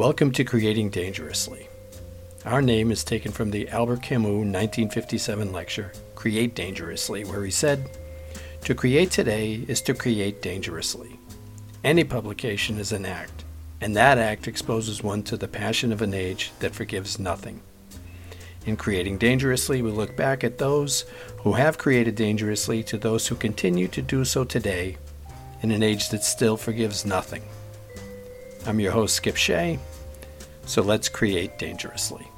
Welcome to Creating Dangerously. Our name is taken from the Albert Camus 1957 lecture, Create Dangerously, where he said, To create today is to create dangerously. Any publication is an act, and that act exposes one to the passion of an age that forgives nothing. In Creating Dangerously, we look back at those who have created dangerously to those who continue to do so today in an age that still forgives nothing. I'm your host, Skip Shea, so let's create dangerously.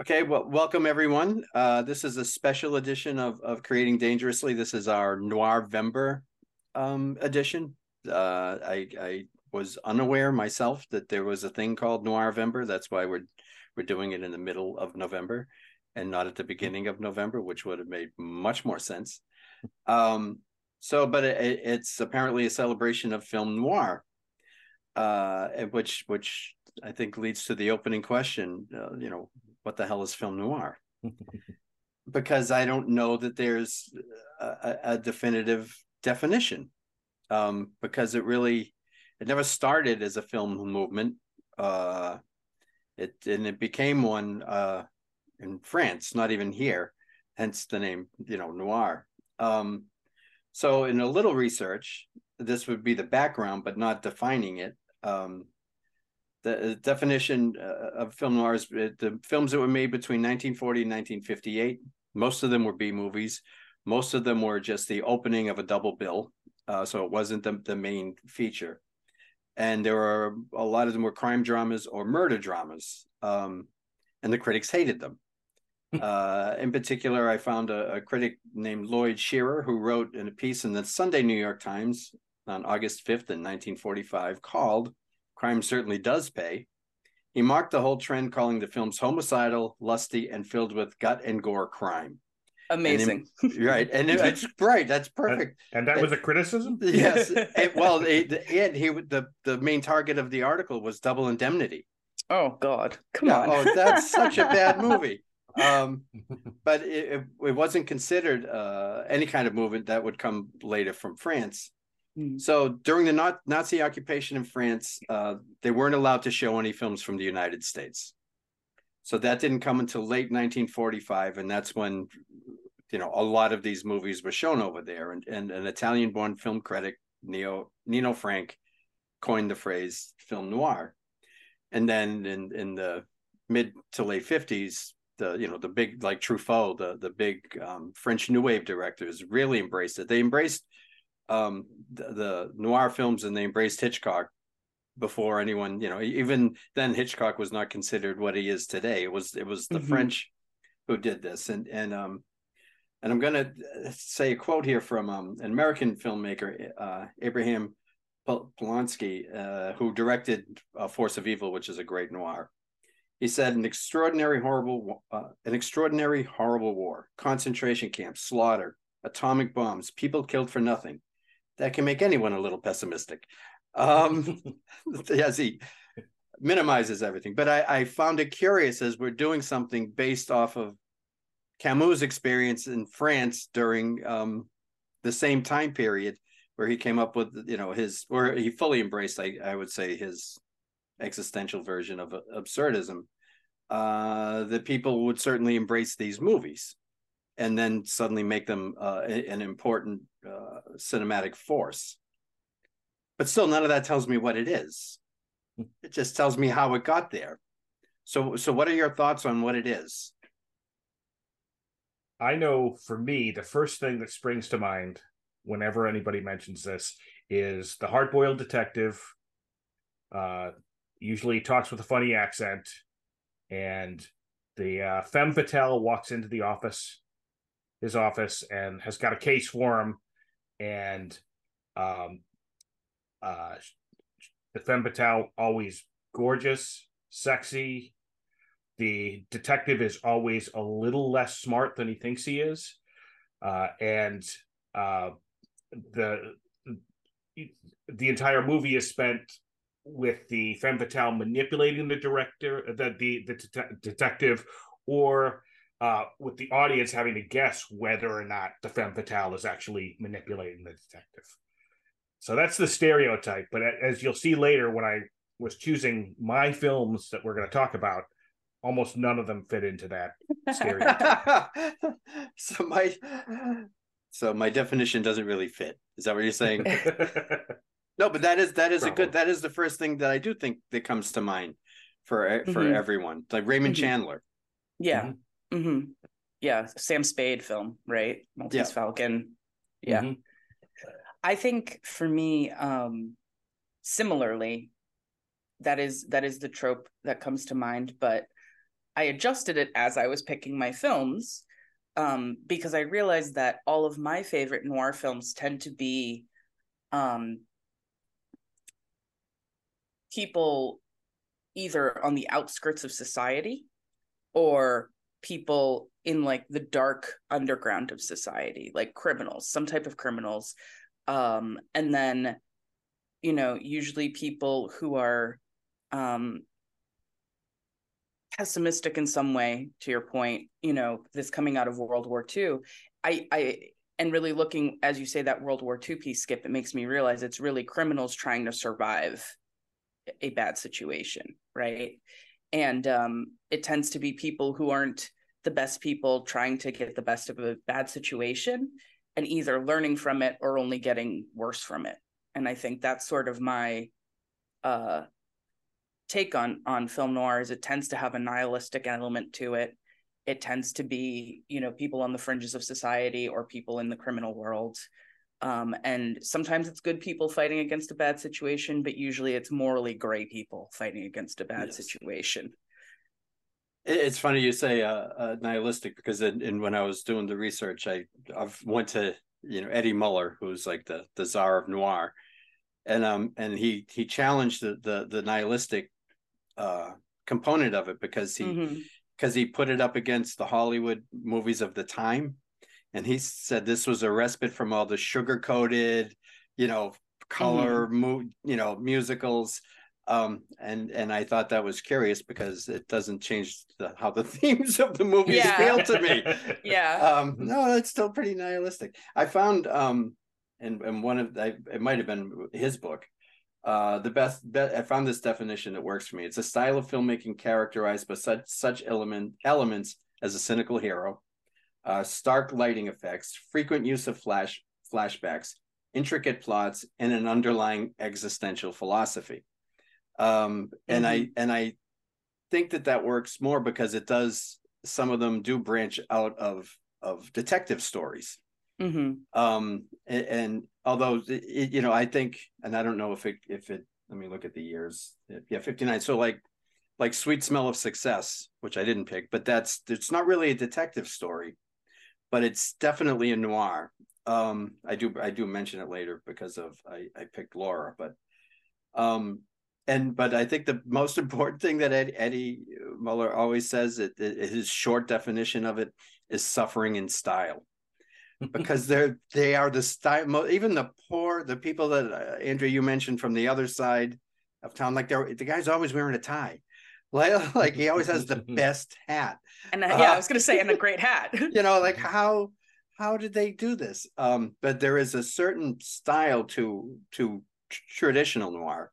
Okay, well, welcome everyone. Uh, this is a special edition of, of Creating Dangerously. This is our Noirvember um, edition. Uh, I, I was unaware myself that there was a thing called Noirvember. That's why we're we're doing it in the middle of November and not at the beginning of November, which would have made much more sense. Um, so, but it, it's apparently a celebration of film noir, uh, which which I think leads to the opening question. Uh, you know, what the hell is film noir? because I don't know that there's a, a definitive definition. Um, because it really, it never started as a film movement. Uh, it and it became one uh, in France, not even here. Hence the name, you know, noir. Um, so in a little research, this would be the background, but not defining it. Um, the definition uh, of film noir is uh, the films that were made between 1940 and 1958. Most of them were B movies. Most of them were just the opening of a double bill, uh, so it wasn't the, the main feature. And there were a lot of them were crime dramas or murder dramas, um, and the critics hated them. Uh, in particular, I found a, a, critic named Lloyd Shearer who wrote in a piece in the Sunday New York Times on August 5th in 1945 called Crime Certainly Does Pay. He marked the whole trend, calling the films homicidal, lusty, and filled with gut and gore crime. Amazing. And right. And it, it's right. That's perfect. And, and that was a criticism? Yes. it, well, it, and he, the, the main target of the article was double indemnity. Oh, God. Come yeah, on. oh, that's such a bad movie. Um, but it, it, wasn't considered uh, any kind of movement that would come later from France. Mm. So during the Nazi occupation in France, uh, they weren't allowed to show any films from the United States. So that didn't come until late 1945, and that's when you know a lot of these movies were shown over there. And, and an Italian-born film critic, Neo, Nino Frank, coined the phrase "film noir." And then in in the mid to late 50s, the you know the big like Truffaut, the the big um, French New Wave directors really embraced it. They embraced um, the, the, noir films and they embraced Hitchcock before anyone you know even then Hitchcock was not considered what he is today. It was it was the mm-hmm. French who did this and and um and I'm gonna say a quote here from um, an American filmmaker uh, Abraham Polonsky uh, who directed uh, Force of Evil, which is a great noir. He said, "An extraordinary, horrible, uh, an extraordinary, horrible war, concentration camps, slaughter, atomic bombs, people killed for nothing. That can make anyone a little pessimistic." Um, as he minimizes everything, but I, I found it curious as we're doing something based off of Camus' experience in France during um, the same time period, where he came up with you know his, or he fully embraced, I, I would say, his existential version of absurdism, uh, that people would certainly embrace these movies and then suddenly make them uh, an important uh, cinematic force. But still, none of that tells me what it is. It just tells me how it got there. So, so what are your thoughts on what it is? I know for me, the first thing that springs to mind whenever anybody mentions this is the hard-boiled detective uh, usually talks with a funny accent, and the uh, femme fatale walks into the office, his office, and has got a case for him, and um, uh, the femme fatale always gorgeous, sexy. The detective is always a little less smart than he thinks he is, uh, and uh, the the entire movie is spent with the femme fatale manipulating the director, the the, the detective, or uh, with the audience having to guess whether or not the femme fatale is actually manipulating the detective. So that's the stereotype. But as you'll see later, when I was choosing my films that we're going to talk about, almost none of them fit into that stereotype. so my so my definition doesn't really fit. Is that what you're saying? no, but that is that is Probably. a good that is the first thing that I do think that comes to mind for for mm-hmm. everyone. Like Raymond mm-hmm. Chandler. Yeah. Mm-hmm. Mm-hmm. Yeah, Sam Spade film, right? Maltese yeah. Falcon. Yeah. Mm-hmm. I think for me, um, similarly, that is that is the trope that comes to mind, but I adjusted it as I was picking my films um, because I realized that all of my favorite noir films tend to be um, people either on the outskirts of society or people in like the dark underground of society like criminals some type of criminals. Um and then you know usually people who are um pessimistic in some way to your point you know this coming out of world war ii i i and really looking as you say that world war ii piece skip it makes me realize it's really criminals trying to survive a bad situation right? And um it tends to be people who aren't the best people trying to get the best of a bad situation and either learning from it or only getting worse from it. And i think that's sort of my uh take on on film noir is it tends to have a nihilistic element to it. It tends to be you know people on the fringes of society or people in the criminal world um, and sometimes it's good people fighting against a bad situation but usually it's morally gray people fighting against a bad yes. situation it's funny you say uh, uh, nihilistic because in, in, when I was doing the research, I I went to you know Eddie Muller, who's like the the czar of noir, and um and he he challenged the the, the nihilistic uh, component of it because he because mm-hmm. he put it up against the Hollywood movies of the time, and he said this was a respite from all the sugar coated, you know, color, mo- you know, musicals. Um and and i thought that was curious because it doesn't change the, how the themes of the movies yeah. feel to me. Yeah. Um no it's still pretty nihilistic. I found um and and one of I, it might have been his book uh the best be, i found this definition that works for me. It's a style of filmmaking characterized by such such element elements as a cynical hero uh stark lighting effects frequent use of flash flashbacks intricate plots and an underlying existential philosophy um, and mm-hmm. I and I think that that works more because it does. Some of them do branch out of of detective stories. Mm-hmm. Um, and, and although it, you know, I think, and I don't know if it if it. Let me look at the years. Yeah, fifty nine. So like like Sweet Smell of Success, which I didn't pick, but that's it's not really a detective story, but it's definitely a noir. Um, I do I do mention it later because of I, I picked Laura, but um, and but I think the most important thing that Ed, Eddie Muller always says it, it, his short definition of it is suffering in style, because they're they are the style. Even the poor, the people that uh, Andrew you mentioned from the other side of town, like they're the guy's always wearing a tie. Like, like he always has the best hat. And uh, yeah, uh, I was going to say, and a great hat. you know, like how how did they do this? Um, but there is a certain style to to traditional noir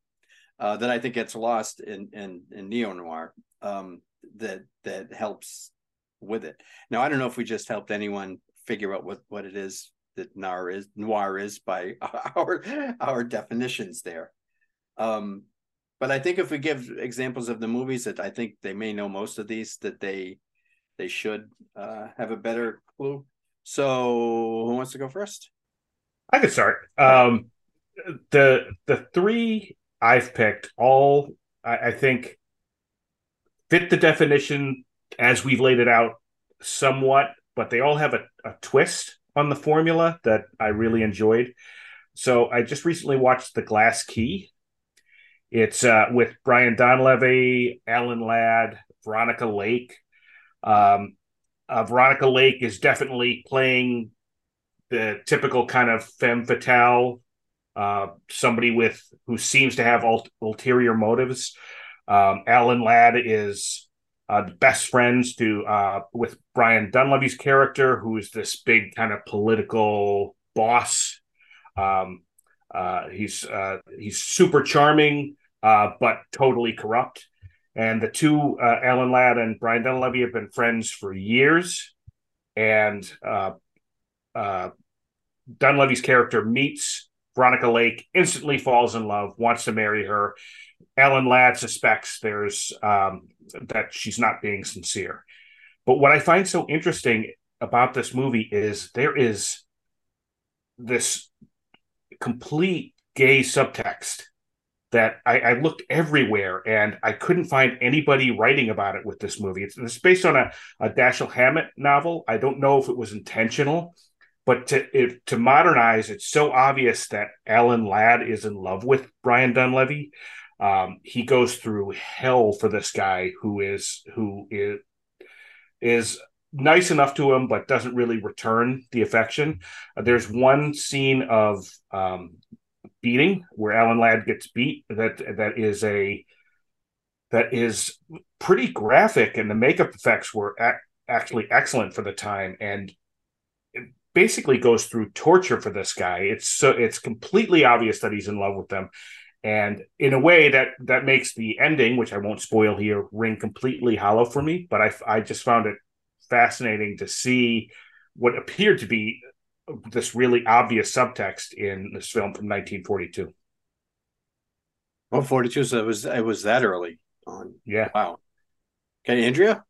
uh, that I think gets lost in in, in neo noir um, that that helps with it. Now I don't know if we just helped anyone figure out what what it is that noir is noir is by our our definitions there. Um, but I think if we give examples of the movies that I think they may know most of these that they they should uh, have a better clue. So who wants to go first? I could start. Um, the the three I've picked all I, I think fit the definition as we've laid it out somewhat, but they all have a, a twist on the formula that I really enjoyed. So I just recently watched The Glass Key. It's uh, with Brian Donlevy, Alan Ladd, Veronica Lake. Um, uh, Veronica Lake is definitely playing the typical kind of femme fatale uh, somebody with who seems to have ult- ulterior motives. Um, Alan Ladd is uh, best friends to uh, with Brian Donlevy's character, who is this big kind of political boss. Um, uh, he's uh, he's super charming, uh, but totally corrupt. And the two, uh, Alan Ladd and Brian Donlevy, have been friends for years. And Donlevy's character meets Veronica Lake, instantly falls in love, wants to marry her. Alan Ladd suspects there's um, that she's not being sincere. But what I find so interesting about this movie is there is this complete gay subtext that I, I, looked everywhere and I couldn't find anybody writing about it with this movie. It's, it's based on a, a Dashiell Hammett novel. I don't know if it was intentional, but to it, to modernize, it's so obvious that Alan Ladd is in love with Brian Donlevy. Um, he goes through hell for this guy who is who is is nice enough to him, but doesn't really return the affection. Uh, there's one scene of um, beating where Alan Ladd gets beat. That that is a that is pretty graphic, and the makeup effects were ac- actually excellent for the time. And it basically goes through torture for this guy. It's so it's completely obvious that he's in love with them and in a way that that makes the ending which i won't spoil here ring completely hollow for me but i i just found it fascinating to see what appeared to be this really obvious subtext in this film from 1942 well 42 so it was it was that early on yeah wow okay andrea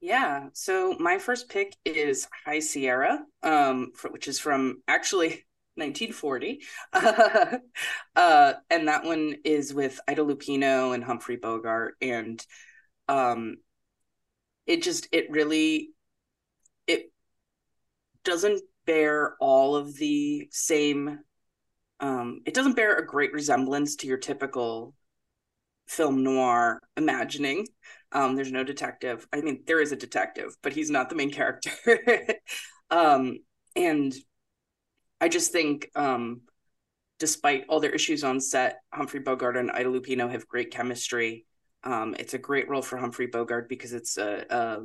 yeah so my first pick is high sierra um for, which is from actually 1940. uh, and that one is with Ida Lupino and Humphrey Bogart. And um, it just, it really, it doesn't bear all of the same, um, it doesn't bear a great resemblance to your typical film noir imagining. Um, there's no detective. I mean, there is a detective, but he's not the main character. um, and I just think, um, despite all their issues on set, Humphrey Bogart and Ida Lupino have great chemistry. Um, it's a great role for Humphrey Bogart because it's a, a,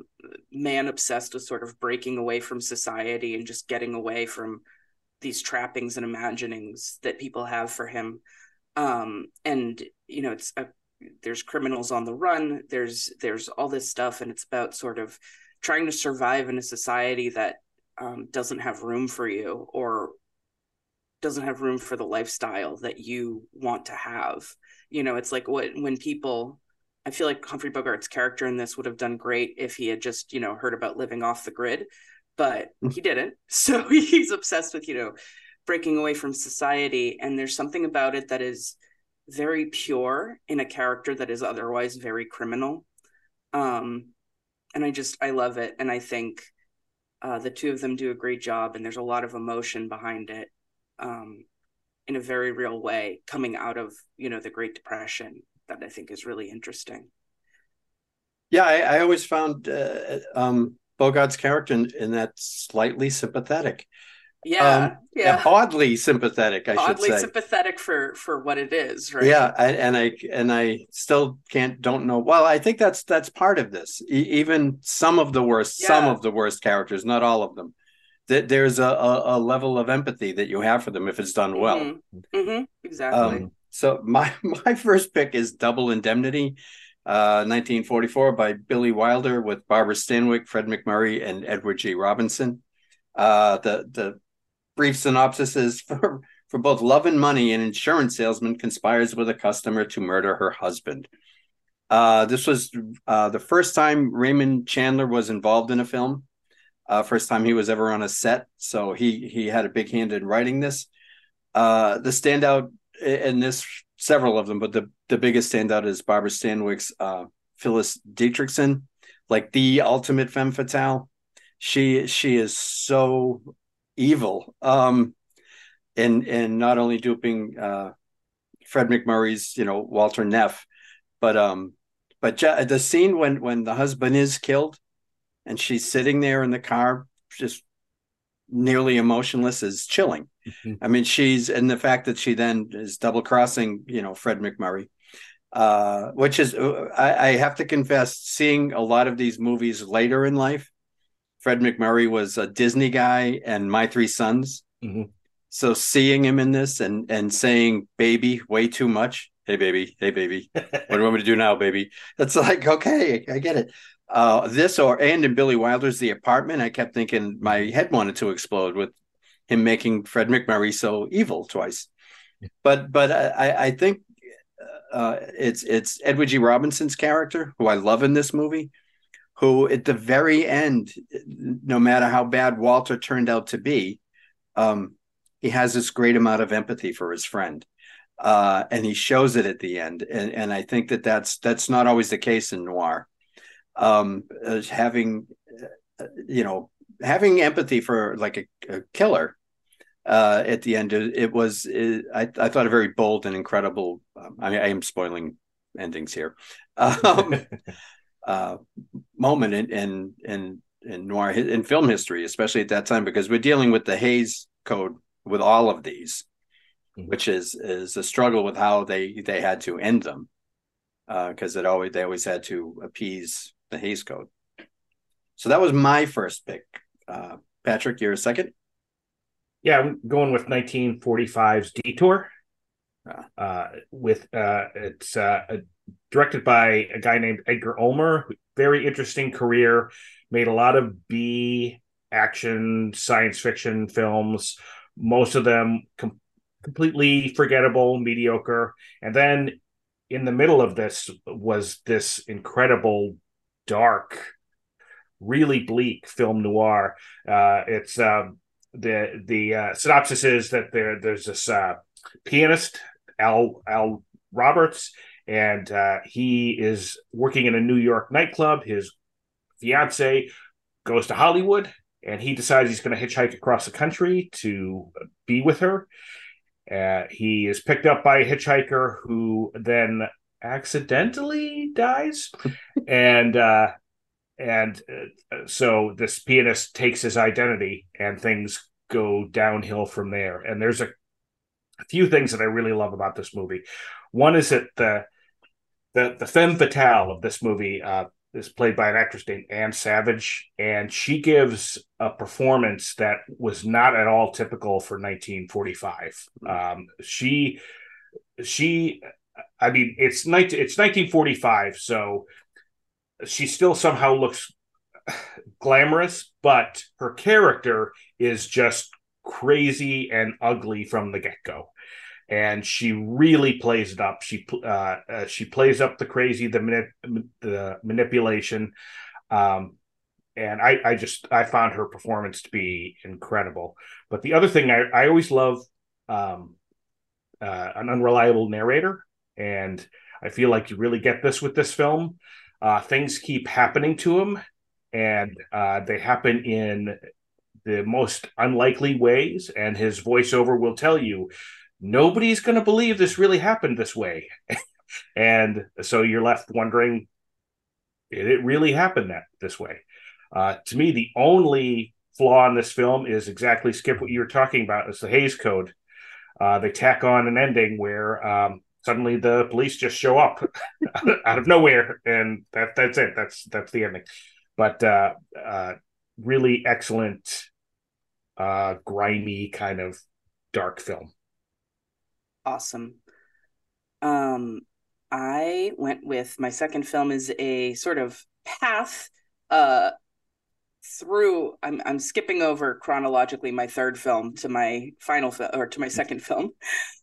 man obsessed with sort of breaking away from society and just getting away from these trappings and imaginings that people have for him. Um, and you know, it's a, there's criminals on the run. There's there's all this stuff, and it's about sort of trying to survive in a society that um, doesn't have room for you or doesn't have room for the lifestyle that you want to have. You know, it's like what when people I feel like Humphrey Bogart's character in this would have done great if he had just, you know, heard about living off the grid, but mm. he didn't. So he's obsessed with, you know, breaking away from society and there's something about it that is very pure in a character that is otherwise very criminal. Um and I just I love it and I think uh, the two of them do a great job and there's a lot of emotion behind it um, in a very real way coming out of you know the Great Depression that I think is really interesting. Yeah, I, I always found uh, um, Bogart's character in, in, that slightly sympathetic. Yeah, um, yeah, oddly sympathetic. I oddly should say sympathetic for for what it is, right? Yeah, I, and I and I still can't don't know. Well, I think that's that's part of this. E- even some of the worst, yeah. some of the worst characters, not all of them, that there's a, a, a, level of empathy that you have for them if it's done well. Mm-hmm. Mm-hmm. Exactly. Um, so my my first pick is Double Indemnity, uh, 1944 by Billy Wilder with Barbara Stanwyck, Fred MacMurray, and Edward G. Robinson. Uh, the the brief synopsis is for for both love and money, an insurance salesman conspires with a customer to murder her husband. Uh, this was uh, the first time Raymond Chandler was involved in a film. Uh, first time he was ever on a set, so he he had a big hand in writing this. Uh, the standout in this, several of them, but the the biggest standout is Barbara Stanwyck's uh, Phyllis Dietrichson, like the ultimate femme fatale. She she is so evil, um, in in not only duping uh, Fred MacMurray's you know Walter Neff, but um, but the scene when when the husband is killed and she's sitting there in the car just nearly emotionless is chilling. Mm-hmm. I mean, she's and the fact that she then is double crossing, you know, Fred MacMurray, uh, which is uh, I, I, have to confess, seeing a lot of these movies later in life. Fred MacMurray was a Disney guy, and My Three Sons. Mm-hmm. So seeing him in this and and saying "baby" way too much. Hey baby, hey baby, what do you want me to do now, baby? That's like okay, I get it. Uh, this or and in Billy Wilder's The Apartment, I kept thinking my head wanted to explode with him making Fred MacMurray so evil twice. But but I I think uh, it's it's Edward G. Robinson's character, who I love in this movie, who at the very end, no matter how bad Walter turned out to be, um, he has this great amount of empathy for his friend, uh, and he shows it at the end. And and I think that that's that's not always the case in noir. Um, having, uh, you know, having empathy for like a, a killer uh, at the end. It, was it, I, I thought a very bold and incredible. Um, I mean, I am spoiling endings here. Um, uh, moment in, in in in noir in film history, especially at that time, because we're dealing with the Hays Code with all of these, mm-hmm. which is is a struggle with how they they had to end them, because uh, it always they always had to appease the Hays Code. So that was my first pick. Uh, Patrick, you're a second yeah, I'm going with 1945's Detour. Uh, with uh, it's uh, directed by a guy named Edgar Ulmer. Very interesting career. Made a lot of B action science fiction films. Most of them com- completely forgettable, mediocre. And then in the middle of this was this incredible, dark, really bleak film noir. Uh, it's um, the the uh, synopsis is that there there's this uh, pianist Al Al Roberts, and uh, he is working in a New York nightclub. His fiance goes to Hollywood, and he decides he's going to hitchhike across the country to be with her. Uh, he is picked up by a hitchhiker who then accidentally dies, and uh, and uh, so this pianist takes his identity and things go downhill from there and there's a, few things that i really love about this movie one is that the the the femme fatale of this movie uh, is played by an actress named Ann Savage, and she gives a performance that was not at all typical for 1945. Um, she, she, I mean, it's 19, it's 1945, so she still somehow looks glamorous, but her character is just crazy and ugly from the get go. And she really plays it up. She uh, uh, she plays up the crazy, the the manipulation, um, and I I just I found her performance to be incredible. But the other thing I I always love um, uh, an unreliable narrator, and I feel like you really get this with this film uh, things keep happening to him, and uh, they happen in the most unlikely ways. And his voiceover will tell you, nobody's going to believe this really happened this way. and so you're left wondering, did it really happen that this way? Uh, to me, the only flaw in this film is exactly skip what you were talking about. It's the Hays Code. Uh, they tack on an ending where um, suddenly the police just show up out of nowhere, and that that's it. That's that's the ending. But uh, uh, really excellent, uh, grimy kind of dark film. Awesome. Um, I went with my second film is a sort of path uh through I'm I'm skipping over chronologically my third film to my final film or to my second film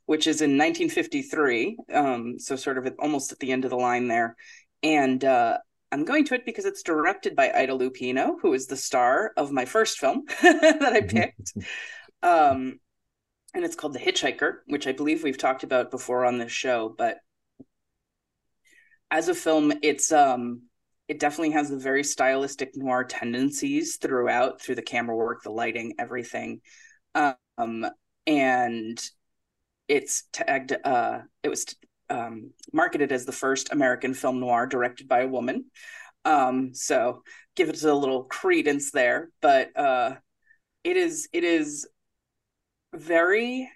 which is in 1953. Um, so sort of almost at the end of the line there. And uh, I'm going to it because it's directed by Ida Lupino, who is the star of my first film that I picked. um, and it's called The Hitchhiker, which I believe we've talked about before on this show. But as a film, it's um, it definitely has the very stylistic noir tendencies throughout, through the camera work, the lighting, everything. Um, and it's tagged uh it was um, marketed as the first American film noir directed by a woman. Um, so give it a little credence there, but uh, it is it is very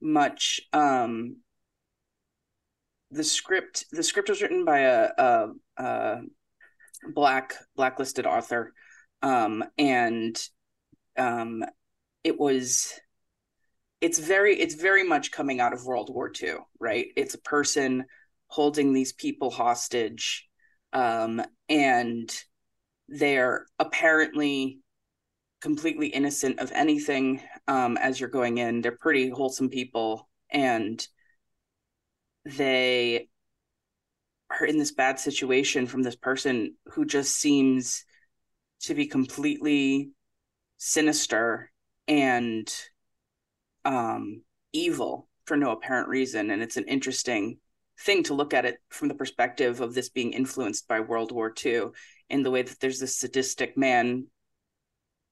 much um, the script the script was written by a, a, a black blacklisted author. Um, and um, it was it's very it's very much coming out of world war ii right? It's a person holding these people hostage um, and they're apparently completely innocent of anything um, as you're going in. They're pretty wholesome people and they are in this bad situation from this person who just seems to be completely sinister and um evil for no apparent reason. And it's an interesting thing to look at it from the perspective of this being influenced by World War II in the way that there's this sadistic man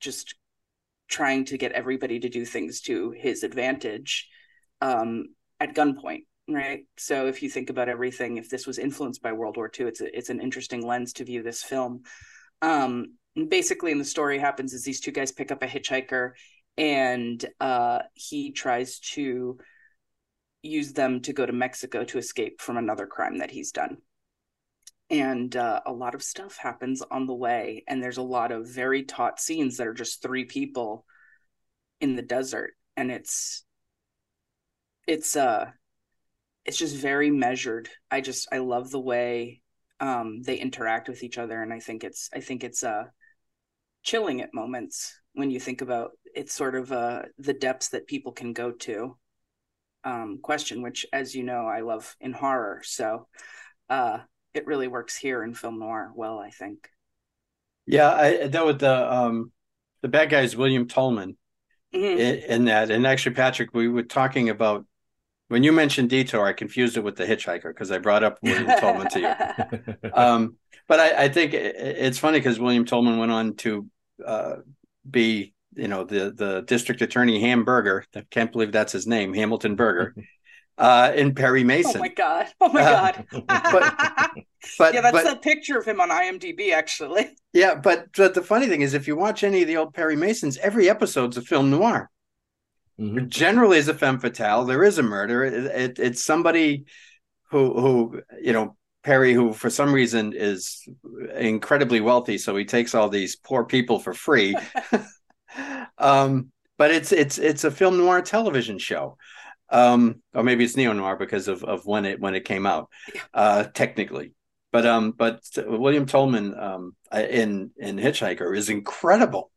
just trying to get everybody to do things to his advantage um, at gunpoint right. So if you think about everything if this was influenced by world war ii it's a, it's an interesting lens to view this film. Um basically in the story happens is these two guys pick up a hitchhiker and uh he tries to use them to go to mexico to escape from another crime that he's done. And uh, a lot of stuff happens on the way and there's a lot of very taut scenes that are just three people in the desert. And it's it's uh it's just very measured. I just I love the way um, they interact with each other, and I think it's I think it's uh, chilling at moments when you think about it's sort of uh, the depths that people can go to. Um, question, which, as you know, I love in horror, so uh, it really works here in film noir well. I think. Yeah, I that with the um, the bad guy is William Talman mm-hmm. in, in that, and actually, Patrick, we were talking about when you mentioned detour, I confused it with the hitchhiker because I brought up William Talman to you. Um, but I, I, think it's funny because William Talman went on to uh, be, you know, the the district attorney Hamburger. I can't believe that's his name, Hamilton Burger, Uh, in Perry Mason. Oh my god! Oh my uh, god! but, but yeah, that's but, a picture of him on IMDb, actually. Yeah, but but the funny thing is, if you watch any of the old Perry Masons, every episode's a film noir. Mm-hmm. Generally, is a femme fatale. There is a murder. It, it, it's somebody who who you know Perry, who for some reason is incredibly wealthy, so he takes all these poor people for free. um, but it's it's it's a film noir television show, um, or maybe it's neo noir because of of when it when it came out, uh, technically. But um, but William Talman um, in in Hitchhiker is incredible.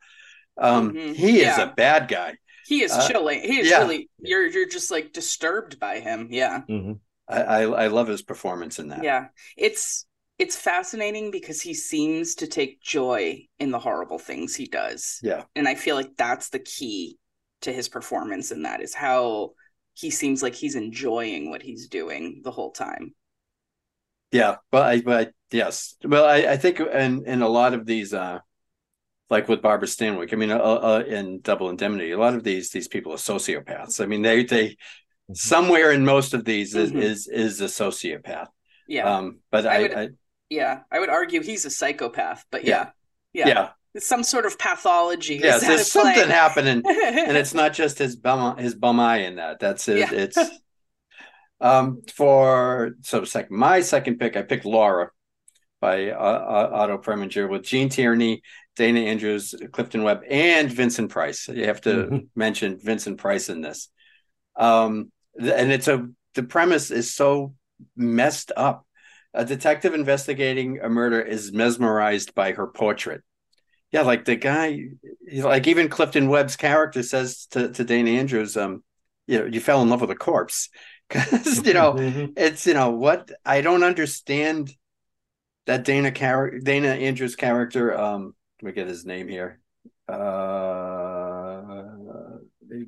Um, mm-hmm. He is yeah. a bad guy. He is uh, chilling. He is yeah. really you're you're just like disturbed by him. Yeah. Mm-hmm. I, I I love his performance in that. Yeah. It's it's fascinating because he seems to take joy in the horrible things he does. Yeah. And I feel like that's the key to his performance in that is how he seems like he's enjoying what he's doing the whole time. Yeah, but I but yes. Well, I, I think in in a lot of these uh like with Barbara Stanwyck. I mean, uh, uh, in Double Indemnity, a lot of these these people are sociopaths. I mean, they they mm-hmm. somewhere in most of these is mm-hmm. is, is a sociopath. Yeah. Um, but I, I, would, I, yeah, I would argue he's a psychopath. But yeah, yeah, yeah. yeah. some sort of pathology. Yeah, there's something happening, and it's not just his bum his bum eye in that. That's it. Yeah. It's um for so second my second pick. I picked Laura by uh, uh Otto Preminger with Gene Tierney Dana Andrews, Clifton Webb, and Vincent Price. You have to mm-hmm. mention Vincent Price in this. Um, and it's a the premise is so messed up. A detective investigating a murder is mesmerized by her portrait. Yeah, like the guy, like even Clifton Webb's character says to, to Dana Andrews, um, you know, you fell in love with a corpse. Because, you know, mm-hmm. it's, you know, what I don't understand that Dana character, Dana Andrews character, um, let me get his name here. Uh,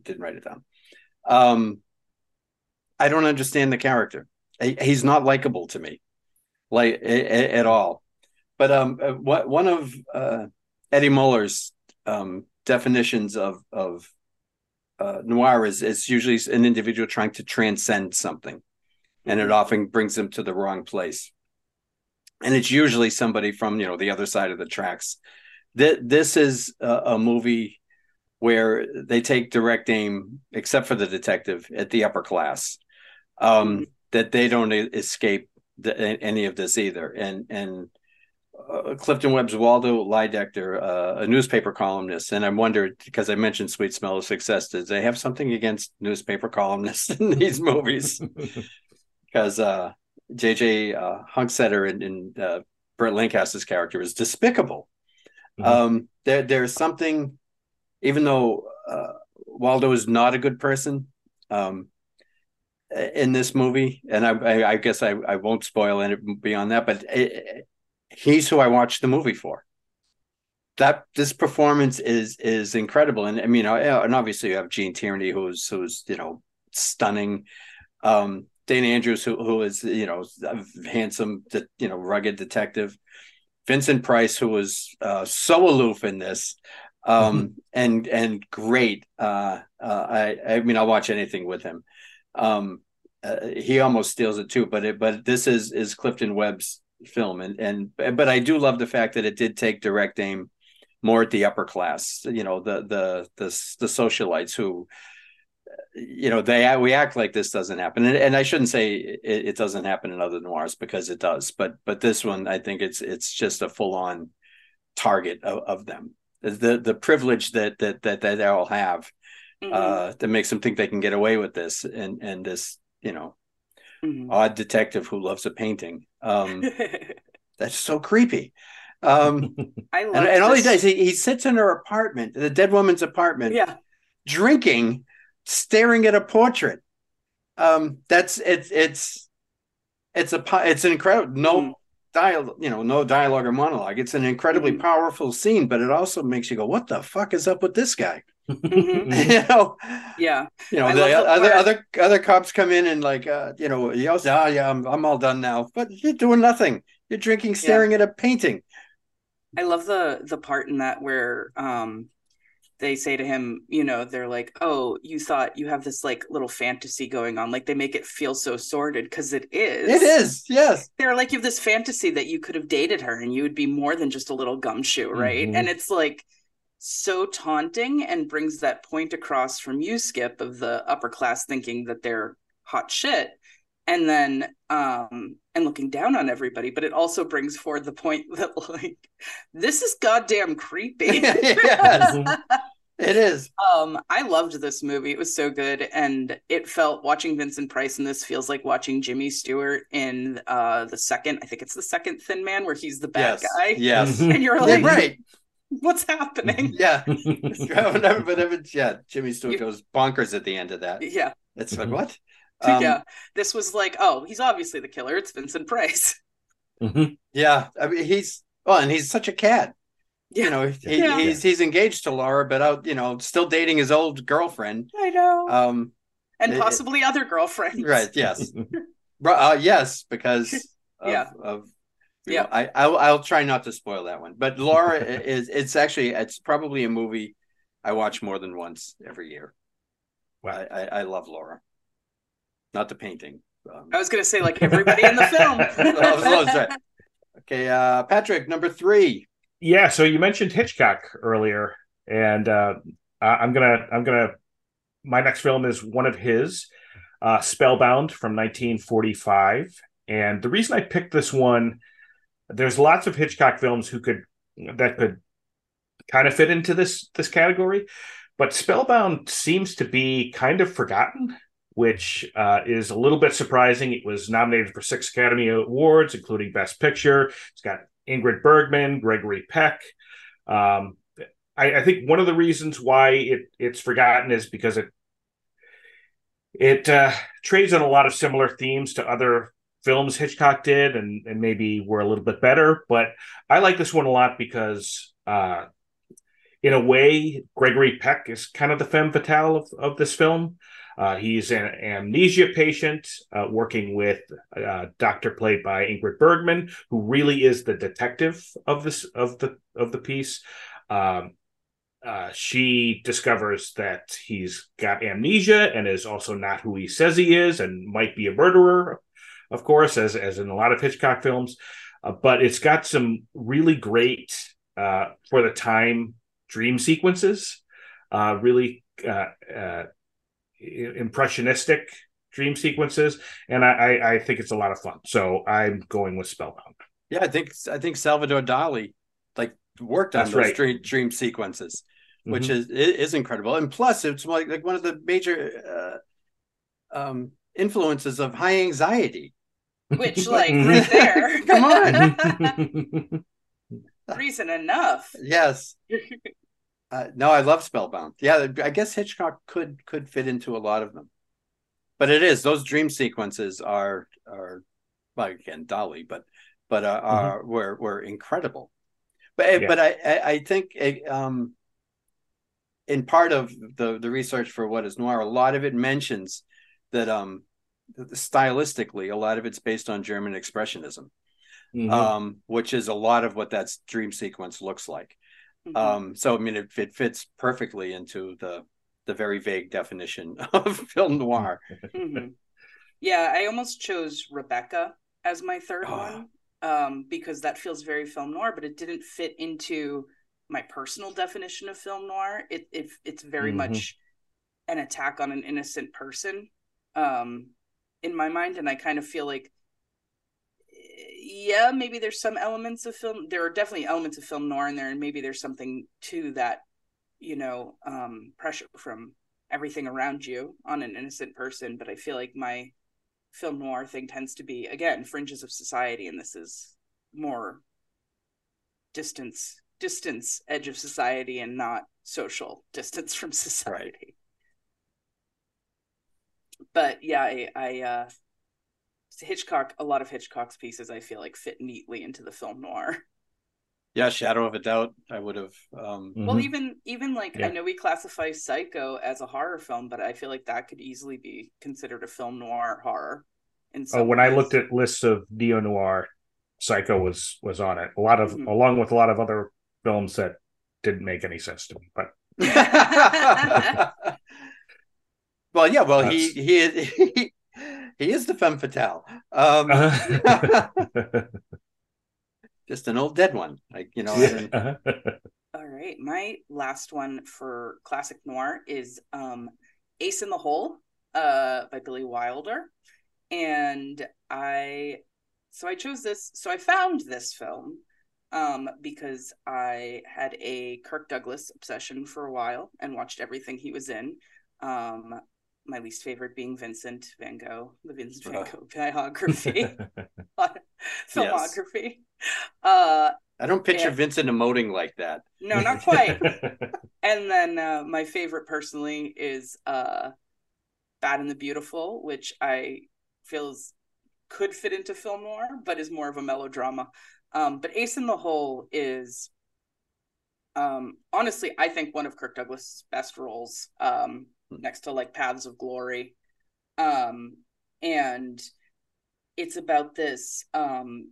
didn't write it down. Um, I don't understand the character. He's not likable to me, like at all. But um, uh, what one of uh, Eddie Muller's um, definitions of of uh, noir is is usually an individual trying to transcend something, and it mm-hmm. often brings them to the wrong place. And it's usually somebody from you know the other side of the tracks th- this is a, a movie where they take direct aim, except for the detective, at the upper class. Um, that they don't escape the, any of this either. And and uh, Clifton Webb's Waldo Lydecker, uh, a newspaper columnist, and I wondered because I mentioned Sweet Smell of Success. Does they have something against newspaper columnists in these movies? Because uh, J.J. Uh, Hockstetter and, and uh, Burt Lancaster's character is despicable. Mm-hmm. Um, there, there's something, even though uh, Waldo is not a good person um, in this movie, and I, I, I guess I, I won't spoil it beyond that, but it, he's who I watched the movie for. That this performance is is incredible, and I mean, and obviously you have Gene Tierney, who's who's you know stunning. Um, Dana Andrews, who who is you know handsome, you know rugged detective. Vincent Price, who was uh, so aloof in this, um, mm-hmm. and and great. Uh, uh, I I mean, I'll watch anything with him. Um, uh, he almost steals it too, but it, but this is is Clifton Webb's film, and and but I do love the fact that it did take direct aim more at the upper class. You know, the the the the socialites who you know they we act like this doesn't happen. And, and i shouldn't say it, it, doesn't happen in other noirs because it does but but this one i think it's it's just a full-on target of, of them. The the privilege that that that, that they all have mm-hmm. uh that makes them think they can get away with this and and this you know mm-hmm. odd detective who loves a painting. Um that's so creepy. Um I love and, and all he does he, he sits in her apartment the dead woman's apartment yeah. drinking staring at a portrait. Um, that's it's it's it's a it's an incredible no mm. dialogue, you know, no dialogue or monologue. It's an incredibly mm-hmm. powerful scene, but it also makes you go, "What the fuck is up with this guy?" Mm-hmm. you know, yeah. You know, the, the other other other cops come in and like, uh, you know, yells, "Ah, oh, yeah, I'm I'm all done now," but you're doing nothing. You're drinking, staring yeah. at a painting. I love the the part in that where um they say to him, you know, they're like, "Oh, you thought you have this like little fantasy going on." Like they make it feel so sordid because it is. It is, yes. They're like, you have this fantasy that you could have dated her and you would be more than just a little gumshoe, right? Mm-hmm. And it's like so taunting and brings that point across from you, Skip, of the upper class thinking that they're hot shit and then um and looking down on everybody but it also brings forward the point that like this is goddamn creepy. Yes. It is. Um i loved this movie. It was so good and it felt watching vincent price in this feels like watching jimmy stewart in uh the second i think it's the second thin man where he's the bad yes. guy. Yes. And you're like yeah, right. what's happening? Yeah. Whenever, yeah jimmy stewart goes bonkers at the end of that. Yeah. It's like what um, yeah, this was like, oh, he's obviously the killer. It's Vincent Price. Mm-hmm. Yeah, I mean, he's well, and he's such a cat. Yeah. You know, he, yeah. he's he's engaged to Laura, but out, you know, still dating his old girlfriend. I know. Um, and it, possibly other girlfriends. Right. Yes. uh, yes, because of, yeah. Of yeah, know, I I'll, I'll try not to spoil that one, but Laura is it's actually it's probably a movie I watch more than once every year. Wow. I, I, I love Laura not the painting. Um, I was going to say like everybody in the film. okay, uh, Patrick, number three. Yeah, so you mentioned Hitchcock earlier, and uh, I'm gonna I'm gonna my next film is one of his, uh, Spellbound from 1945, and the reason I picked this one, there's lots of Hitchcock films who could that could kind of fit into this this category, but Spellbound seems to be kind of forgotten which uh, is a little bit surprising. It was nominated for six Academy Awards, including Best Picture. It's got Ingrid Bergman, Gregory Peck. Um, I, I, think one of the reasons why it, it's forgotten is because it it uh, trades on a lot of similar themes to other films Hitchcock did, and and maybe were a little bit better. But I like this one a lot because. Uh, in a way, Gregory Peck is kind of the femme fatale of, of this film. Uh, he's an amnesia patient uh, working with a uh, doctor played by Ingrid Bergman, who really is the detective of this of the of the piece. Um, uh, she discovers that he's got amnesia and is also not who he says he is, and might be a murderer, of course, as as in a lot of Hitchcock films. Uh, but it's got some really great uh, for the time dream sequences. really impressionistic dream sequences, and I, I, I think it's a lot of fun. So I'm going with Spellbound. Yeah, I think I think Salvador Dali like worked on That's those right. dream, dream sequences, which Mhm. is is is incredible. And plus, it's like like one of the major uh, um, influences of high anxiety. Which, like, right there. Come on. Reason enough. Yes. Uh, no, I love Spellbound. Yeah, I guess Hitchcock could could fit into a lot of them, but it is those dream sequences are are well again Dali, but but uh, are were were incredible. But Yeah. but I I, I think it, um in part of the the research for what is noir, a lot of it mentions that um stylistically a lot of it's based on German expressionism, Mhm. um which is a lot of what that dream sequence looks like. Mhm. Um, so I mean, it, it fits perfectly into the the very vague definition of film noir. Mhm. Yeah, I almost chose Rebecca as my third Ah. one um, because that feels very film noir, but it didn't fit into my personal definition of film noir. It, it it's very Mhm. much an attack on an innocent person um, in my mind, and I kind of feel like yeah, maybe there's some elements of film. There are definitely elements of film noir in there, and maybe there's something to that, you know, um, pressure from everything around you on an innocent person. But I feel like my film noir thing tends to be again fringes of society, and this is more distance, distance edge of society, and not social distance from society. But yeah, I, I uh, Hitchcock, a lot of Hitchcock's pieces, I feel like fit neatly into the film noir. Yeah, Shadow of a Doubt. I would have. Um, Well, Mhm. even even like Yeah. I know we classify Psycho as a horror film, but I feel like that could easily be considered a film noir horror. In Oh, some when I looked at lists of neo noir, Psycho was was on it. A lot of Mhm. along with a lot of other films that didn't make any sense to me. But well, yeah. Well, he he he he is the femme fatale. Um, just an old dead one. Like you know. I don't- All right, my last one for classic noir is um, Ace in the Hole uh, by Billy Wilder, and I so I chose this. So I found this film um, because I had a Kirk Douglas obsession for a while and watched everything he was in. Um, my least favorite being Vincent Van Gogh, the Vincent Van Gogh biography, filmography. Uh, I don't picture Yeah. Vincent emoting like that. no, not quite. and then uh, my favorite personally is uh, Bad and the Beautiful, which I feels could fit into film noir, but is more of a melodrama. Um, but Ace in the Hole is um, honestly, I think one of Kirk Douglas' best roles, um, next to like Paths of Glory. Um, and it's about this um,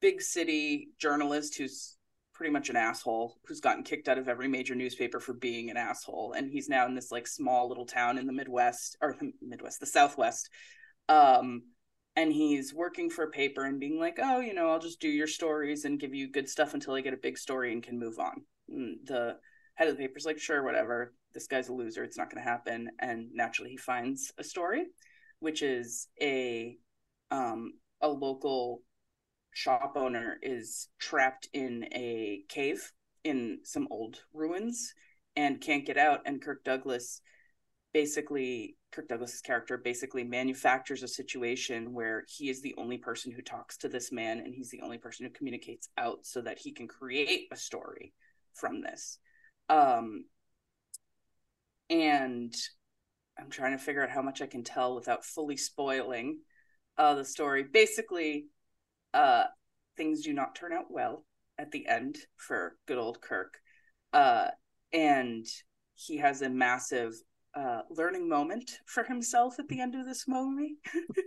big city journalist who's pretty much an asshole who's gotten kicked out of every major newspaper for being an asshole. And he's now in this like small little town in the midwest or the midwest the southwest. Um and he's working for a paper and being like oh you know i'll just do your stories and give you good stuff until i get a big story and can move on. And the head of the paper's like sure whatever. This guy's a loser. It's not going to happen. And naturally he finds a story which is a um a local shop owner is trapped in a cave in some old ruins and can't get out. And kirk douglas basically kirk douglas's character basically manufactures a situation where he is the only person who talks to this man and he's the only person who communicates out so that he can create a story from this um and i'm trying to figure out how much i can tell without fully spoiling uh the story basically uh things do not turn out well at the end for good old Kirk. Uh and he has a massive uh learning moment for himself at the end of this movie.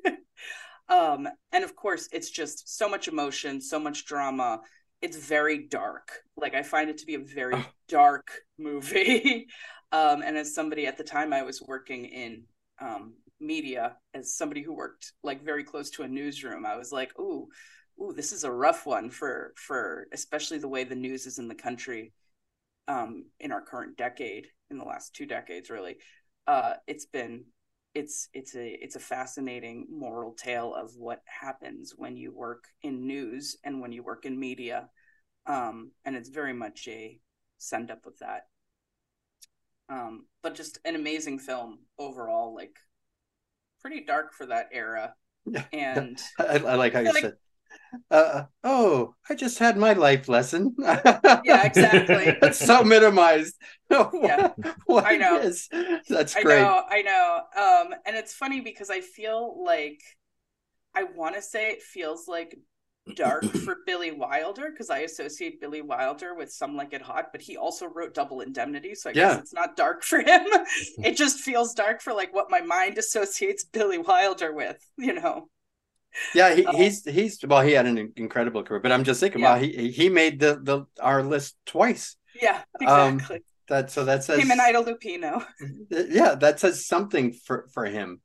um and of course it's just so much emotion, so much drama. It's very dark. Like I find it to be a very Oh. dark movie. um and as somebody at the time I was working in um media as somebody who worked like very close to a newsroom, I was like, "Ooh, ooh, this is a rough one for for especially the way the news is in the country um in our current decade, in the last two decades really. Uh it's been it's it's a it's a fascinating moral tale of what happens when you work in news and when you work in media um and it's very much a send up of that um but just an amazing film overall like pretty dark for that era Yeah. and I, I like how you like- said. Uh, oh, I just had my life lesson. Yeah, exactly. it's so minimized. Yeah. what I know. is. That's I know, I know. Um, and it's funny because I feel like I want to say it feels like dark for Billy Wilder because I associate Billy Wilder with Some Like It Hot, but he also wrote Double Indemnity, so I Yeah. guess it's not dark for him. it just feels dark for like what my mind associates Billy Wilder with, you know. Yeah, he, Oh. he's he's well, he had an incredible career, but I'm just thinking, Yeah. wow, he he made the the our list twice. Yeah, Um, exactly. That so that says him and Ida Lupino. yeah, that says something for for him.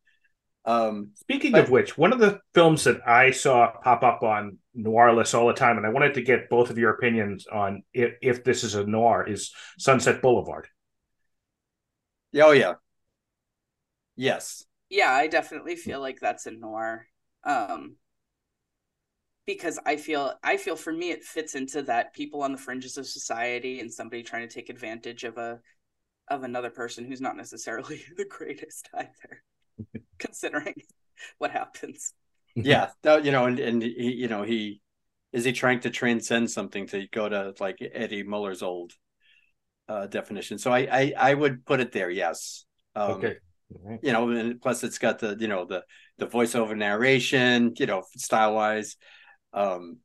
Um, Speaking But- of which, one of the films that I saw pop up on noir lists all the time, and I wanted to get both of your opinions on if, if this is a noir, is Sunset Boulevard. oh yeah, yes, yeah i definitely feel like that's a noir um because i feel i feel for me it fits into that people on the fringes of society and somebody trying to take advantage of a of another person who's not necessarily the greatest either considering what happens yeah, that, you know, and and he, you know, he is he trying to transcend something to go to like Eddie Muller's old uh definition. So I I, I would put it there. Yes. Um, okay. All right. you know and plus it's got the you know the the voiceover narration you know style wise um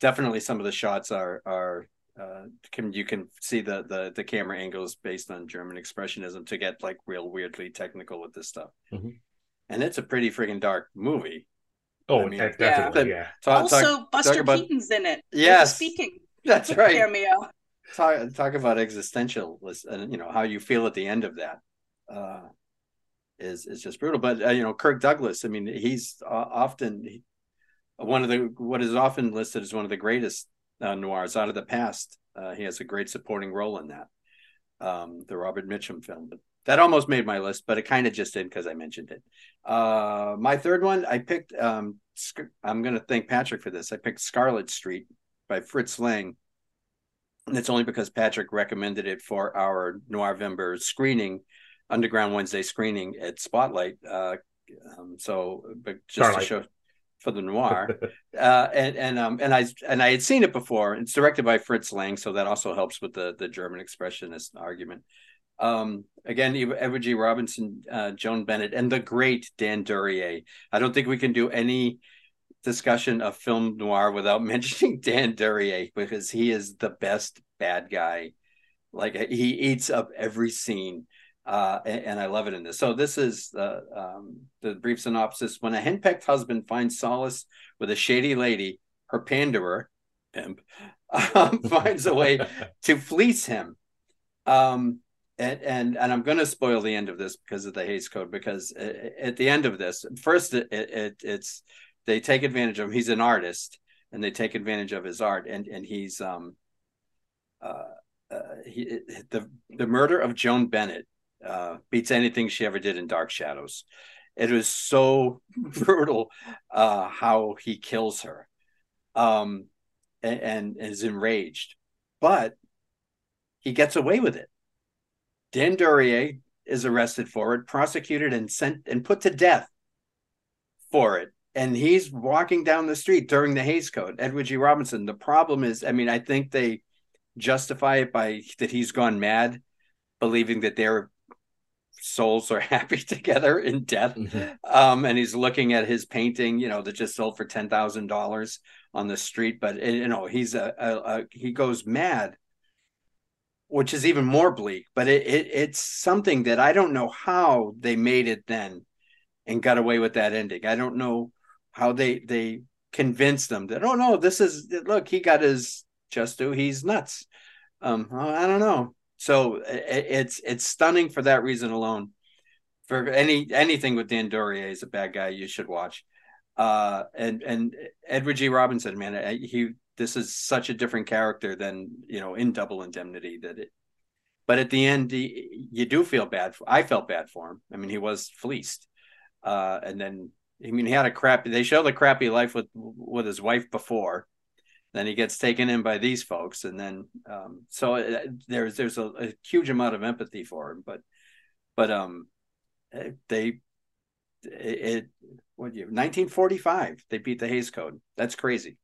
definitely some of the shots are are uh can you can see the the the camera angles based on german expressionism to get like real weirdly technical with this stuff. Mhm. and it's a pretty freaking dark movie. Oh, I mean- de- definitely, yeah. talk, also talk, buster about- keaton's in it. With Yes. speaking that's right. cameo. Talk, talk about existential and you know how you feel at the end of that. Uh is is just brutal. But uh, you know kirk douglas i mean he's uh, often one of the what is often listed as one of the greatest uh, noirs out of the past uh, he has a great supporting role in that um the robert mitchum film. But that almost made my list but it kind of just did because i mentioned it. Uh my third one i picked um i'm gonna thank patrick for this. I picked scarlet street by fritz lang. And it's only because Patrick recommended it for our Noirvember screening, Underground Wednesday screening at Spotlight. Uh, um, so, but just Starlight. to show for the noir, uh, and and um and I and I had seen it before. It's directed by Fritz Lang, so that also helps with the the German expressionist argument. Um, again, Edward G. Robinson, uh, Joan Bennett, and the great Dan Duryea. I don't think we can do any discussion of film noir without mentioning Dan Duryea because he is the best bad guy. Like he eats up every scene, uh, and, and I love it in this. So this is the um, the brief synopsis: When a henpecked husband finds solace with a shady lady, her panderer, pimp, um, finds a way to fleece him. Um, and and and I'm going to spoil the end of this because of the Hays Code. Because at the end of this, first it, it it's they take advantage of him. He's an artist, and they take advantage of his art, and and he's um uh, uh he the the murder of Joan Bennett uh beats anything she ever did in Dark Shadows. It was so brutal uh how he kills her, um, and, and is enraged, but he gets away with it. Dan Duryea is arrested for it, prosecuted, and sent and put to death for it. And he's walking down the street during the Hays Code. Edward G. Robinson. The problem is, I mean, I think they justify it by that he's gone mad, believing that their souls are happy together in death. Mhm. Um, and he's looking at his painting, you know, that just sold for ten thousand dollars on the street. But eh, you know, he's a, a, a he goes mad which is even more bleak. But it, it it's something that I don't know how they made it then and got away with that ending. I don't know how they they convinced them that oh no, this is look he got his just do he's nuts. Um, I don't know. So it, it's it's stunning for that reason alone. For any anything with Dan Duryea is a bad guy you should watch. Uh, and and Edward G. Robinson, man, he this is such a different character than you know in Double Indemnity that it but at the end, he, you do feel bad. For, I felt bad for him. I mean, he was fleeced, uh, and then I mean, he had a crappy. They show the crappy life with with his wife before. Then he gets taken in by these folks, and then um, so uh, there's there's a, a, huge amount of empathy for him. But but um, eh, they it, it what year 1945 they beat the Hays Code. That's crazy.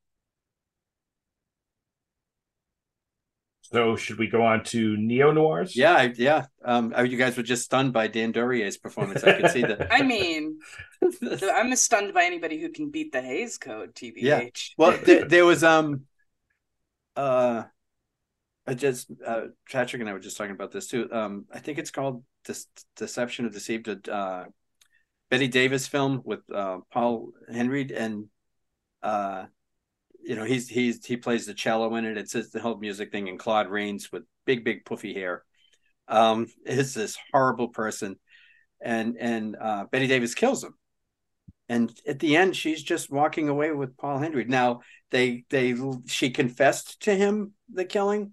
So should we go on to neo noirs? Yeah, yeah. Um, you guys were just stunned by Dan Duryea's performance. I could see that. I mean, I'm stunned by anybody who can beat the Hays Code. TBH. Yeah. Well, there, there was um, uh, I just uh, Patrick and I were just talking about this too. Um, I think it's called Dis- Deception or Deceived. Uh, Bette Davis film with uh, Paul Henreid and uh you know he's he's he plays the cello in it. It's the whole music thing, and Claude Rains with big big puffy hair, um, is this horrible person, and and uh, Bette Davis kills him, and at the end she's just walking away with Paul Henreid. Now they they she confessed to him the killing.